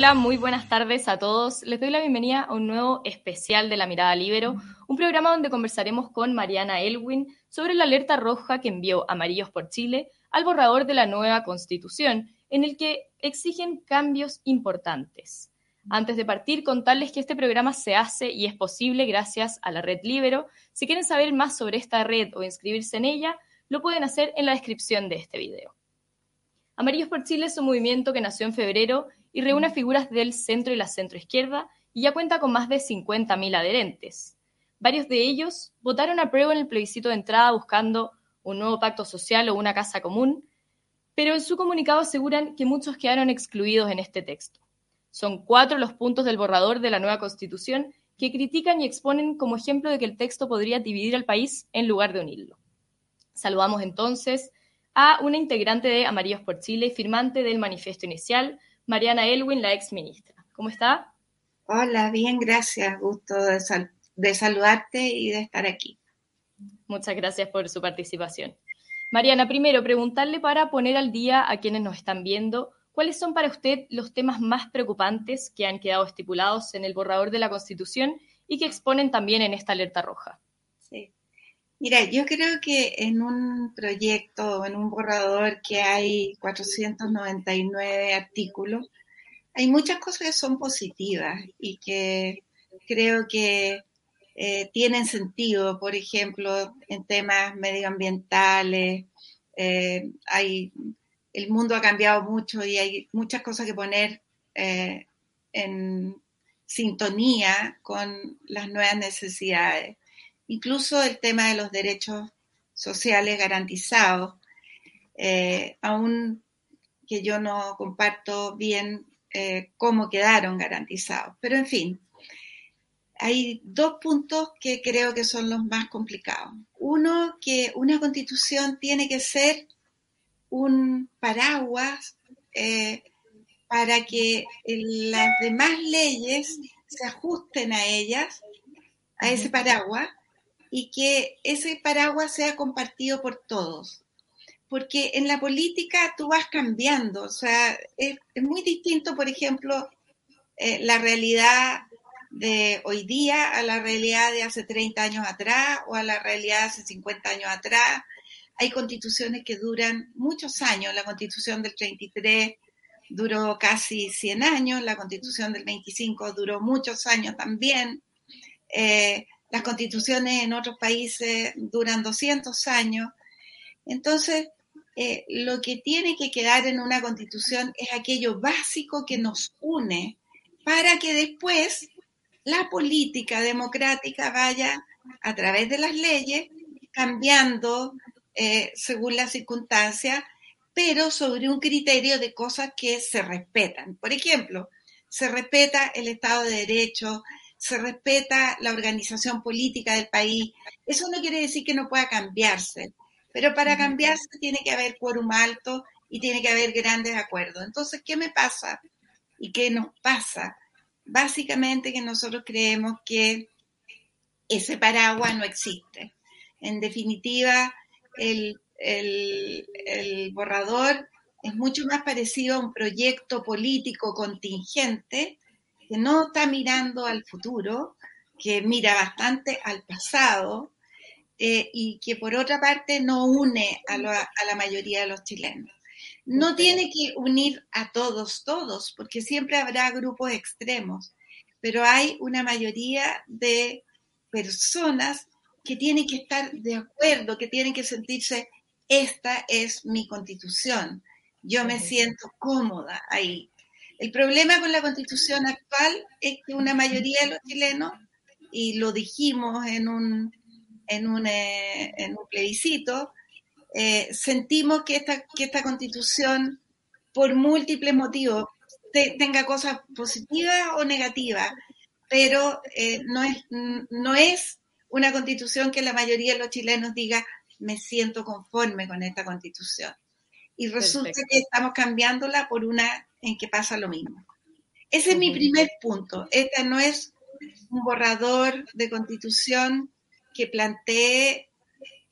Hola, muy buenas tardes a todos. Les doy la bienvenida a un nuevo especial de La Mirada Libero, un programa donde conversaremos con Mariana Elwin sobre la alerta roja que envió Amarillos por Chile al borrador de la nueva Constitución, en el que exigen cambios importantes. Antes de partir, contarles que este programa se hace y es posible gracias a la red Libero. Si quieren saber más sobre esta red o inscribirse en ella, lo pueden hacer en la descripción de este video. Amarillos por Chile es un movimiento que nació en febrero y reúne figuras del centro y la centroizquierda y ya cuenta con más de 50.000 adherentes. Varios de ellos votaron a prueba en el plebiscito de entrada buscando un nuevo pacto social o una casa común, pero en su comunicado aseguran que muchos quedaron excluidos en este texto. Son cuatro los puntos del borrador de la nueva Constitución que critican y exponen como ejemplo de que el texto podría dividir al país en lugar de unirlo. Saludamos entonces a una integrante de Amarillos por Chile, firmante del manifiesto inicial, Mariana Elwin, la ex ministra. ¿Cómo está? Hola, bien, gracias. Gusto de, saludarte y de estar aquí. Muchas gracias por su participación. Mariana, primero, preguntarle para poner al día a quienes nos están viendo, ¿cuáles son para usted los temas más preocupantes que han quedado estipulados en el borrador de la Constitución y que exponen también en esta alerta roja? Mira, yo creo que en un proyecto, en un borrador que hay 499 artículos, hay muchas cosas que son positivas y que creo que eh, tienen sentido, por ejemplo, en temas medioambientales. Eh, hay, el mundo ha cambiado mucho y hay muchas cosas que poner eh, en sintonía con las nuevas necesidades incluso el tema de los derechos sociales garantizados, eh, aún que yo no comparto bien eh, cómo quedaron garantizados. Pero en fin, hay dos puntos que creo que son los más complicados. Uno, que una constitución tiene que ser un paraguas eh, para que las demás leyes se ajusten a ellas, a ese paraguas, y que ese paraguas sea compartido por todos. Porque en la política tú vas cambiando, o sea, es, muy distinto, por ejemplo, eh, la realidad de hoy día a la realidad de hace 30 años atrás o a la realidad de hace 50 años atrás. Hay constituciones que duran muchos años. La constitución del 33 duró casi 100 años, la constitución del 25 duró muchos años también. Eh, las constituciones en otros países duran 200 años. Entonces, eh, lo que tiene que quedar en una constitución es aquello básico que nos une para que después la política democrática vaya a través de las leyes cambiando eh, según las circunstancias, pero sobre un criterio de cosas que se respetan. Por ejemplo, se respeta el Estado de Derecho, se respeta la organización política del país. Eso no quiere decir que no pueda cambiarse, pero para cambiarse tiene que haber quórum alto y tiene que haber grandes acuerdos. Entonces, ¿qué me pasa? ¿Y qué nos pasa? Básicamente que nosotros creemos que ese paraguas no existe. En definitiva, el, el borrador es mucho más parecido a un proyecto político contingente que no está mirando al futuro, que mira bastante al pasado eh, y que por otra parte no une a, la mayoría de los chilenos. No tiene que unir a todos, todos, porque siempre habrá grupos extremos, pero hay una mayoría de personas que tienen que estar de acuerdo, que tienen que sentirse, esta es mi constitución, yo me siento cómoda ahí. El problema con la constitución actual es que una mayoría de los chilenos, y lo dijimos en un, en un, eh, plebiscito, eh, sentimos que esta, que esta constitución, por múltiples motivos, tenga cosas positivas o negativas, pero eh, no, es, no es una constitución que la mayoría de los chilenos diga, me siento conforme con esta constitución. Y resulta que estamos cambiándola por una en que pasa lo mismo. Ese es mi primer punto. Este no es un borrador de constitución que plantee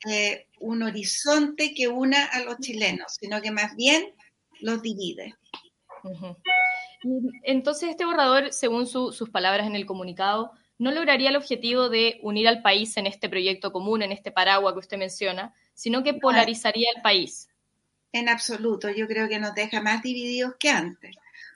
eh, un horizonte que una a los chilenos, sino que más bien los divide. Entonces, este borrador, según sus palabras en el comunicado, no lograría el objetivo de unir al país en este proyecto común, en este paraguas que usted menciona, sino que polarizaría el país. En absoluto, yo creo que nos deja más divididos que antes.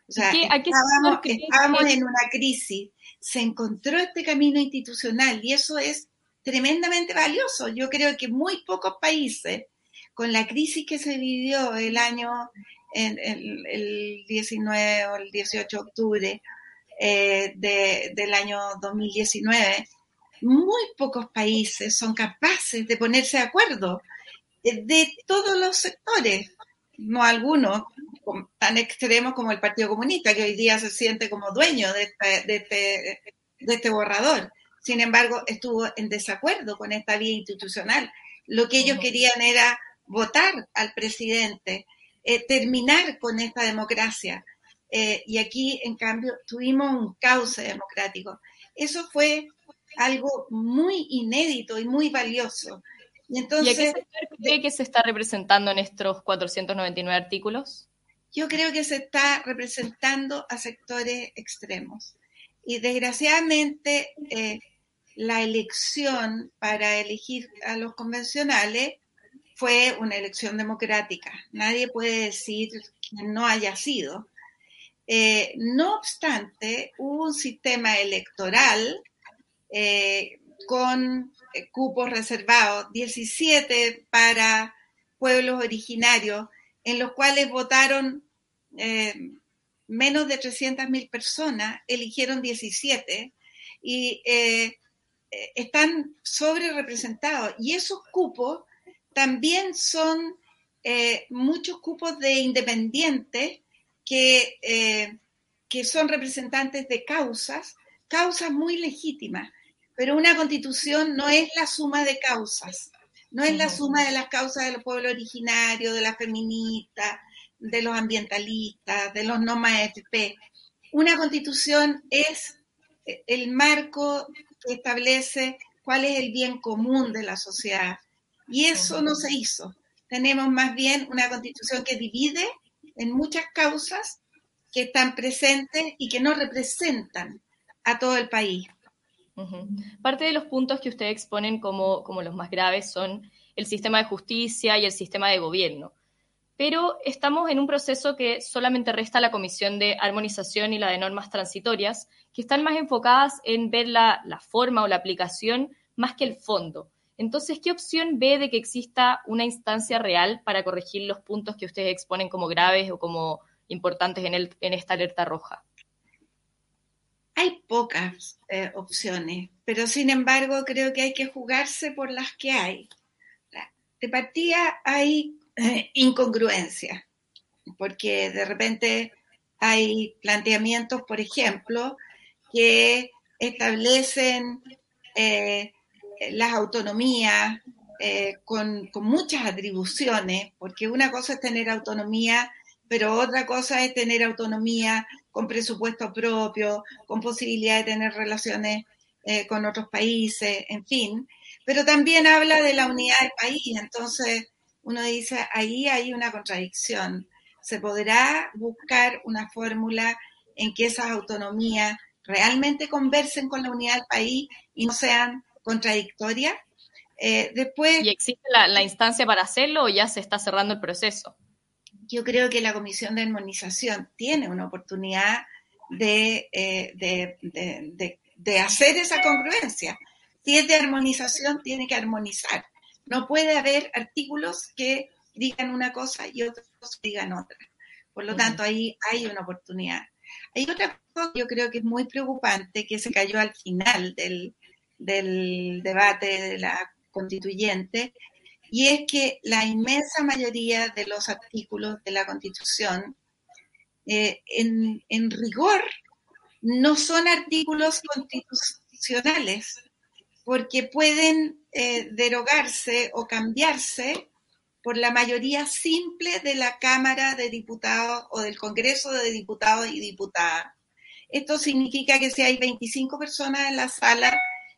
O sea, estábamos, en una crisis, se encontró este camino institucional y eso es tremendamente valioso. Yo creo que muy pocos países, con la crisis que se vivió el año, en, el, 19 o el 18 de octubre eh, del año 2019, muy pocos países son capaces de ponerse de acuerdo de todos los sectores, no algunos tan extremos como el Partido Comunista, que hoy día se siente como dueño de este, de este, de este borrador. Sin embargo, estuvo en desacuerdo con esta vía institucional. Lo que ellos querían era votar al presidente, eh, terminar con esta democracia. Eh, y aquí, en cambio, tuvimos un cauce democrático. Eso fue algo muy inédito y muy valioso. Y, entonces, ¿Y a qué cree que se está representando en estos 499 artículos? Yo creo que se está representando a sectores extremos. Y desgraciadamente, eh, la elección para elegir a los convencionales fue una elección democrática. Nadie puede decir que no haya sido. Eh, no obstante, hubo un sistema electoral eh, con eh, cupos reservados, 17 para pueblos originarios, en los cuales votaron eh, menos de 300.000 personas, eligieron 17 y eh, están sobre representados. Y esos cupos también son muchos cupos de independientes que, que son representantes de causas, causas muy legítimas pero una constitución no es la suma de causas, no es la suma de las causas de los pueblos originarios, de las feministas, de los ambientalistas, de los no FP. Una constitución es el marco que establece cuál es el bien común de la sociedad. Y eso no se hizo. Tenemos más bien una constitución que divide en muchas causas que están presentes y que no representan a todo el país. Parte de los puntos que ustedes exponen como, como los más graves son el sistema de justicia y el sistema de gobierno. Pero estamos en un proceso que solamente resta la Comisión de Armonización y la de Normas Transitorias, que están más enfocadas en ver la, la forma o la aplicación más que el fondo. Entonces, ¿qué opción ve de que exista una instancia real para corregir los puntos que ustedes exponen como graves o como importantes en, el, en esta alerta roja? Hay pocas eh, opciones, pero sin embargo creo que hay que jugarse por las que hay. De partida hay eh, incongruencia, porque de repente hay planteamientos, por ejemplo, que establecen eh, las autonomías con, con, muchas atribuciones, porque una cosa es tener autonomía, pero otra cosa es tener autonomía con presupuesto propio, con posibilidad de tener relaciones eh, con otros países, en fin. Pero también habla de la unidad del país, entonces uno dice, ahí hay una contradicción. ¿Se podrá buscar una fórmula en que esas autonomías realmente conversen con la unidad del país y no sean contradictorias? Eh, después, ¿Y existe la, la instancia para hacerlo o ya se está cerrando el proceso? Yo creo que la Comisión de Armonización tiene una oportunidad eh, de, de, hacer esa congruencia. Si es de armonización, tiene que armonizar. No puede haber artículos que digan una cosa y otros digan otra. Por lo tanto, ahí hay una oportunidad. Hay otra cosa que yo creo que es muy preocupante, que se cayó al final del, del debate de la constituyente, y es que la inmensa mayoría de los artículos de la Constitución, eh, en, rigor, no son artículos constitucionales, porque pueden eh, derogarse o cambiarse por la mayoría simple de la Cámara de Diputados o del Congreso de Diputados y Diputadas. Esto significa que si hay 25 personas en la sala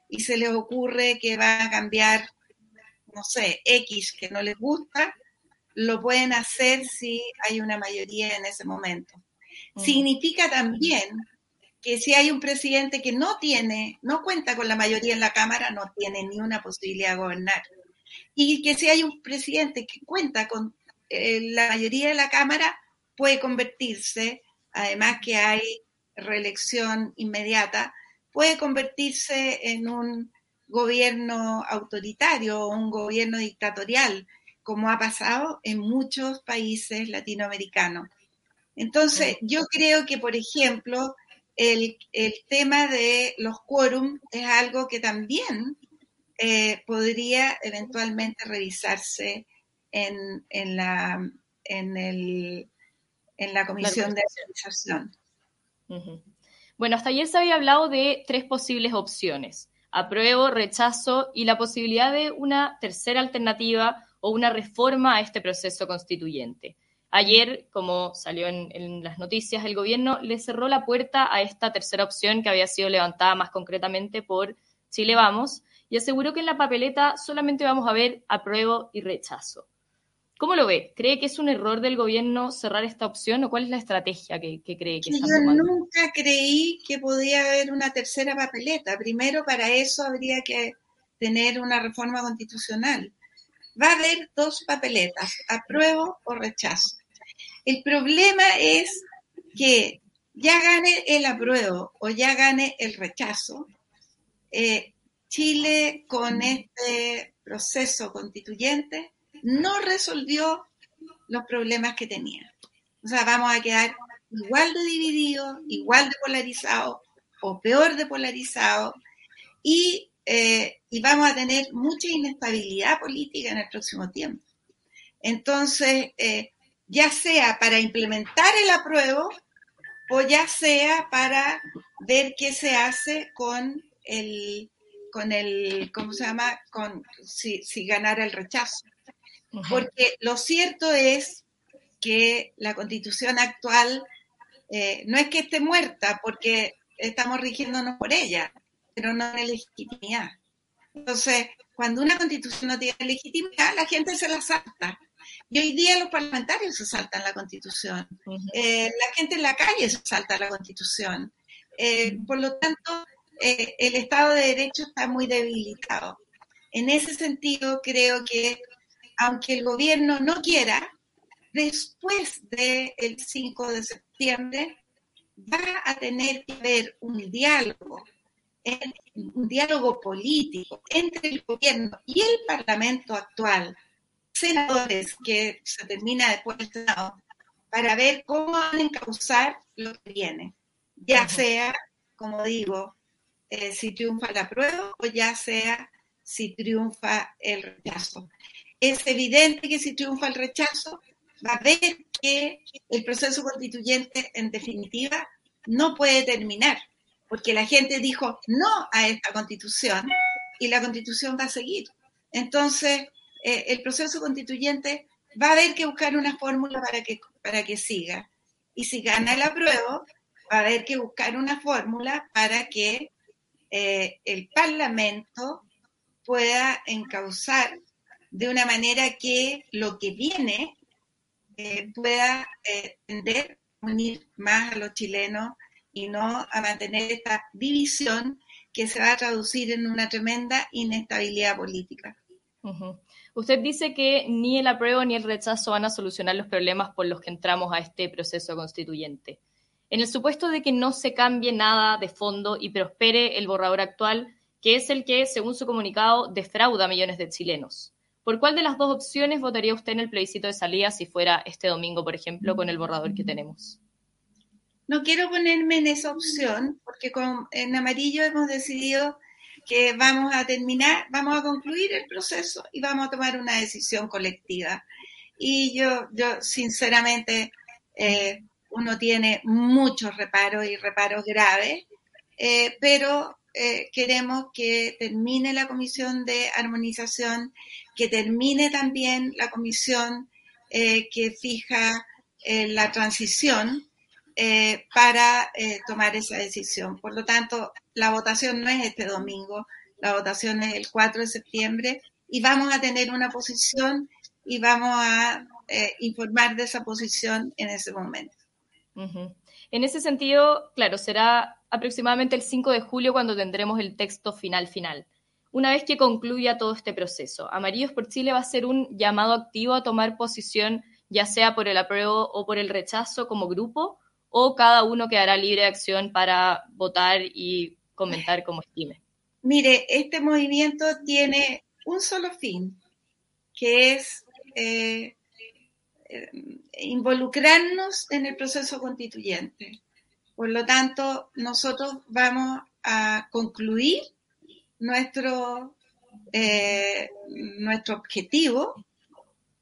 y se les ocurre que van a cambiar no sé, X que no les gusta, lo pueden hacer si hay una mayoría en ese momento. Significa también que si hay un presidente que no tiene, no cuenta con la mayoría en la Cámara, no tiene ni una posibilidad de gobernar. Y que si hay un presidente que cuenta con eh, la mayoría de la Cámara, puede convertirse, además que hay reelección inmediata, puede convertirse en un gobierno autoritario o un gobierno dictatorial, como ha pasado en muchos países latinoamericanos. Entonces, yo creo que, por ejemplo, el, tema de los quórum es algo que también eh, podría eventualmente revisarse en, la, en, el, en la comisión de organización. Bueno, hasta ayer se había hablado de tres posibles opciones, apruebo, rechazo y la posibilidad de una tercera alternativa o una reforma a este proceso constituyente. Ayer, como salió en, las noticias, el gobierno le cerró la puerta a esta tercera opción que había sido levantada más concretamente por Chile Vamos y aseguró que en la papeleta solamente vamos a ver apruebo y rechazo. ¿Cómo lo ve? ¿Cree que es un error del gobierno cerrar esta opción o cuál es la estrategia que, cree que está Yo nunca creí que podía haber una tercera papeleta. Primero, para eso habría que tener una reforma constitucional. Va a haber dos papeletas, apruebo o rechazo. El problema es que ya gane el apruebo o ya gane el rechazo, eh, Chile con este proceso constituyente no resolvió los problemas que tenía. O sea, vamos a quedar igual de divididos, igual de polarizados o peor de polarizados y, eh, y vamos a tener mucha inestabilidad política en el próximo tiempo. Entonces, eh, ya sea para implementar el apruebo o ya sea para ver qué se hace con el, con el, ¿cómo se llama? Con, si, si ganara el rechazo. Porque lo cierto es que la constitución actual eh, no es que esté muerta, porque estamos rigiéndonos por ella, pero no tiene legitimidad. Entonces, cuando una constitución no tiene legitimidad, la gente se la salta. Y hoy día los parlamentarios se saltan la constitución. Eh, la gente en la calle se salta la constitución. Eh, por lo tanto, eh, el Estado de Derecho está muy debilitado. En ese sentido, creo que aunque el gobierno no quiera, después del 5 de septiembre va a tener que haber un diálogo, un diálogo político entre el gobierno y el Parlamento actual senadores que se termina después del Senado para ver cómo van a encauzar lo que viene, ya sea, como digo, eh, si triunfa la prueba o ya sea si triunfa el rechazo. Es evidente que si triunfa el rechazo, va a ver que el proceso constituyente, en definitiva, no puede terminar, porque la gente dijo no a esta constitución y la constitución va a seguir. Entonces, eh, el proceso constituyente va a haber que buscar una fórmula para que, para que siga. Y si gana el apruebo, va a haber que buscar una fórmula para que eh, el Parlamento pueda encauzar de una manera que lo que viene eh, pueda tender a unir más a los chilenos y no a mantener esta división que se va a traducir en una tremenda inestabilidad política. Usted dice que ni el apruebo ni el rechazo van a solucionar los problemas por los que entramos a este proceso constituyente. En el supuesto de que no se cambie nada de fondo y prospere el borrador actual, que es el que, según su comunicado, defrauda a millones de chilenos. ¿Por cuál de las dos opciones votaría usted en el plebiscito de salida si fuera este domingo, por ejemplo, con el borrador que tenemos? No quiero ponerme en esa opción, porque con, en amarillo hemos decidido que vamos a terminar, vamos a concluir el proceso y vamos a tomar una decisión colectiva. Y yo, yo sinceramente, eh, uno tiene muchos reparos y reparos graves, eh, pero eh, queremos que termine la comisión de armonización, que termine también la comisión que fija la transición eh, para eh, tomar esa decisión. Por lo tanto, la votación no es este domingo, la votación es el 4 de septiembre y vamos a tener una posición y vamos a eh, informar de esa posición en ese momento. En ese sentido, claro, será aproximadamente el 5 de julio cuando tendremos el texto final final. Una vez que concluya todo este proceso, Amarillos por Chile va a ser un llamado activo a tomar posición, ya sea por el apruebo o por el rechazo como grupo, o cada uno quedará libre de acción para votar y comentar como estime. Mire, este movimiento tiene un solo fin, que es eh, involucrarnos en el proceso constituyente. Por lo tanto, nosotros vamos a concluir nuestro, eh, nuestro objetivo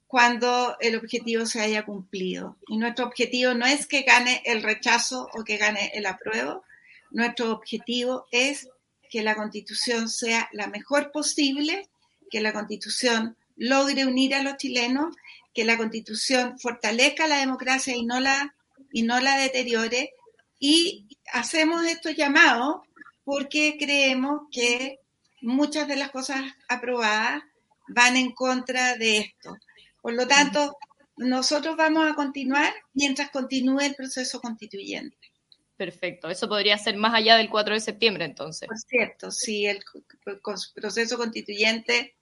cuando el objetivo se haya cumplido. Y nuestro objetivo no es que gane el rechazo o que gane el apruebo, nuestro objetivo es que la constitución sea la mejor posible, que la constitución logre unir a los chilenos, que la constitución fortalezca la democracia y no la, y no la deteriore. Y hacemos estos llamados porque creemos que muchas de las cosas aprobadas van en contra de esto. Por lo tanto, nosotros vamos a continuar mientras continúe el proceso constituyente. Perfecto, eso podría ser más allá del 4 de septiembre entonces. Por cierto, si el proceso constituyente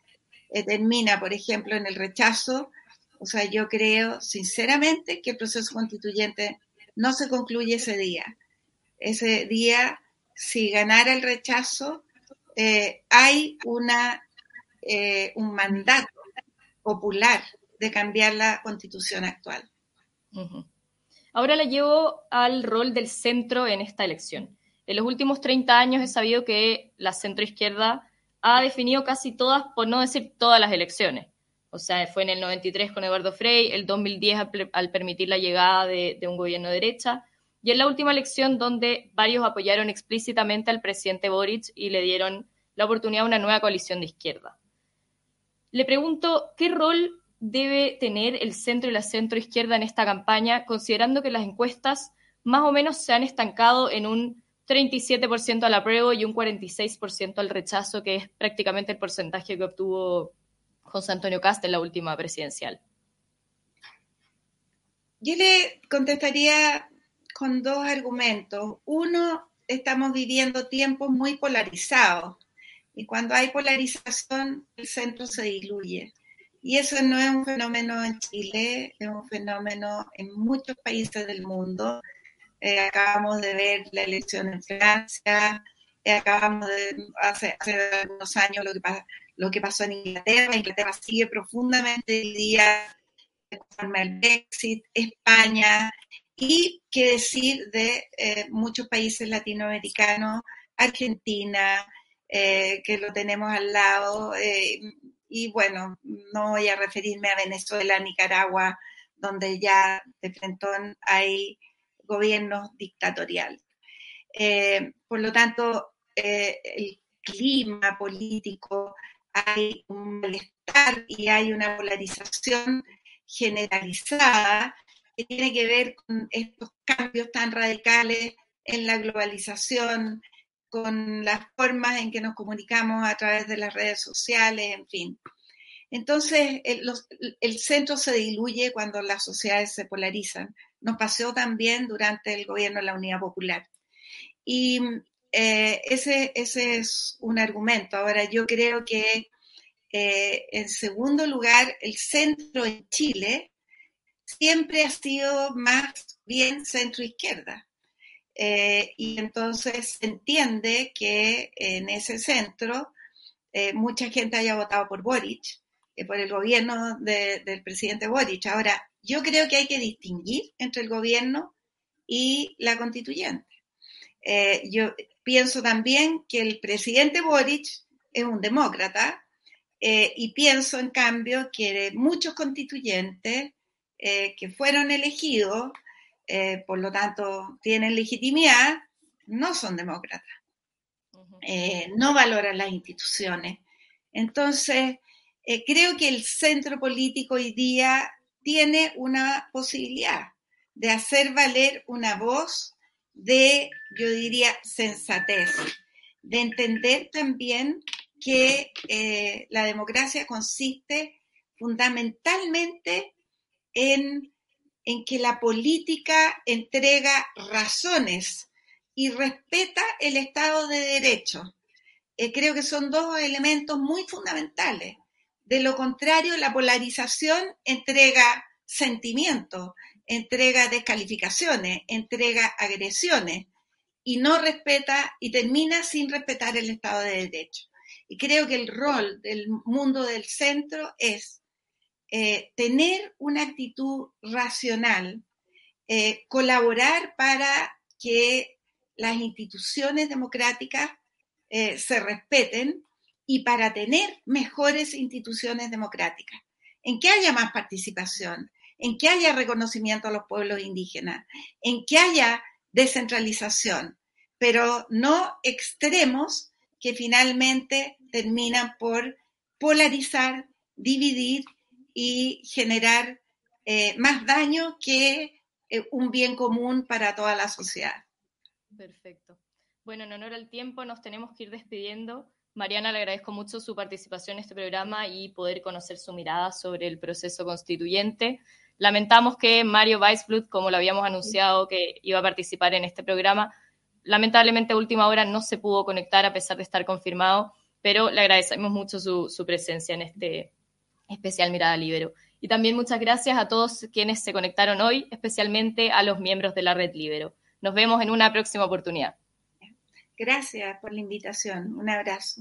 eh, termina, por ejemplo, en el rechazo, o sea, yo creo sinceramente que el proceso constituyente no se concluye ese día. Ese día, si ganara el rechazo, eh, hay una, eh, un mandato popular de cambiar la constitución actual. Ahora la llevo al rol del centro en esta elección. En los últimos 30 años he sabido que la centroizquierda ha definido casi todas, por no decir todas las elecciones. O sea, fue en el 93 con Eduardo Frey, el 2010 al, permitir la llegada de, un gobierno de derecha, y en la última elección donde varios apoyaron explícitamente al presidente Boric y le dieron la oportunidad a una nueva coalición de izquierda. Le pregunto, ¿qué rol debe tener el centro y la centroizquierda en esta campaña, considerando que las encuestas más o menos se han estancado en un 37% al apruebo y un 46% al rechazo, que es prácticamente el porcentaje que obtuvo José Antonio Cast en la última presidencial? Yo le contestaría con dos argumentos. Uno, estamos viviendo tiempos muy polarizados y cuando hay polarización el centro se diluye. Y eso no es un fenómeno en Chile, es un fenómeno en muchos países del mundo. Eh, acabamos de ver la elección en Francia, eh, acabamos de hace, hace algunos años lo que, lo que pasó en Inglaterra. Inglaterra sigue profundamente dividida conforme al Brexit, España, y qué decir de eh, muchos países latinoamericanos, Argentina, que lo tenemos al lado, y bueno, no voy a referirme a Venezuela, Nicaragua, donde ya de frente hay gobiernos dictatoriales. Eh, por lo tanto, eh, el clima político, hay un malestar y hay una polarización generalizada que tiene que ver con estos cambios tan radicales en la globalización, con las formas en que nos comunicamos a través de las redes sociales, en fin. Entonces, el, centro se diluye cuando las sociedades se polarizan. Nos pasó también durante el gobierno de la Unidad Popular. Y eh, ese, ese, es un argumento. Ahora, yo creo que, eh, en segundo lugar, el centro en Chile siempre ha sido más bien centro-izquierda. Eh, y entonces se entiende que en ese centro mucha gente haya votado por Boric, por el gobierno del presidente Boric. Ahora, yo creo que hay que distinguir entre el gobierno y la constituyente. yo pienso también que el presidente Boric es un demócrata y pienso, en cambio, que muchos constituyentes que fueron elegidos eh, por lo tanto tienen legitimidad, no son demócratas, eh, no valoran las instituciones. Entonces, eh, creo que el centro político hoy día tiene una posibilidad de hacer valer una voz de, yo diría, sensatez, de entender también que la democracia consiste fundamentalmente en en que la política entrega razones y respeta el Estado de Derecho. Eh, creo que son dos elementos muy fundamentales. De lo contrario, la polarización entrega sentimientos, entrega descalificaciones, entrega agresiones y no respeta y termina sin respetar el Estado de Derecho. Y creo que el rol del mundo del centro es eh, tener una actitud racional, eh, colaborar para que las instituciones democráticas eh, se respeten y para tener mejores instituciones democráticas, en que haya más participación, en que haya reconocimiento a los pueblos indígenas, en que haya descentralización, pero no extremos que finalmente terminan por polarizar, dividir y generar eh, más daño que eh, un bien común para toda la sociedad. Perfecto. Bueno, en honor al tiempo nos tenemos que ir despidiendo. Mariana, le agradezco mucho su participación en este programa y poder conocer su mirada sobre el proceso constituyente. Lamentamos que Mario Weisblut, como lo habíamos anunciado que iba a participar en este programa, lamentablemente a última hora no se pudo conectar a pesar de estar confirmado, pero le agradecemos mucho su, su presencia en este especial Mirada Libero. Y también muchas gracias a todos quienes se conectaron hoy, especialmente a los miembros de la Red Libero. Nos vemos en una próxima oportunidad. Gracias por la invitación. Un abrazo.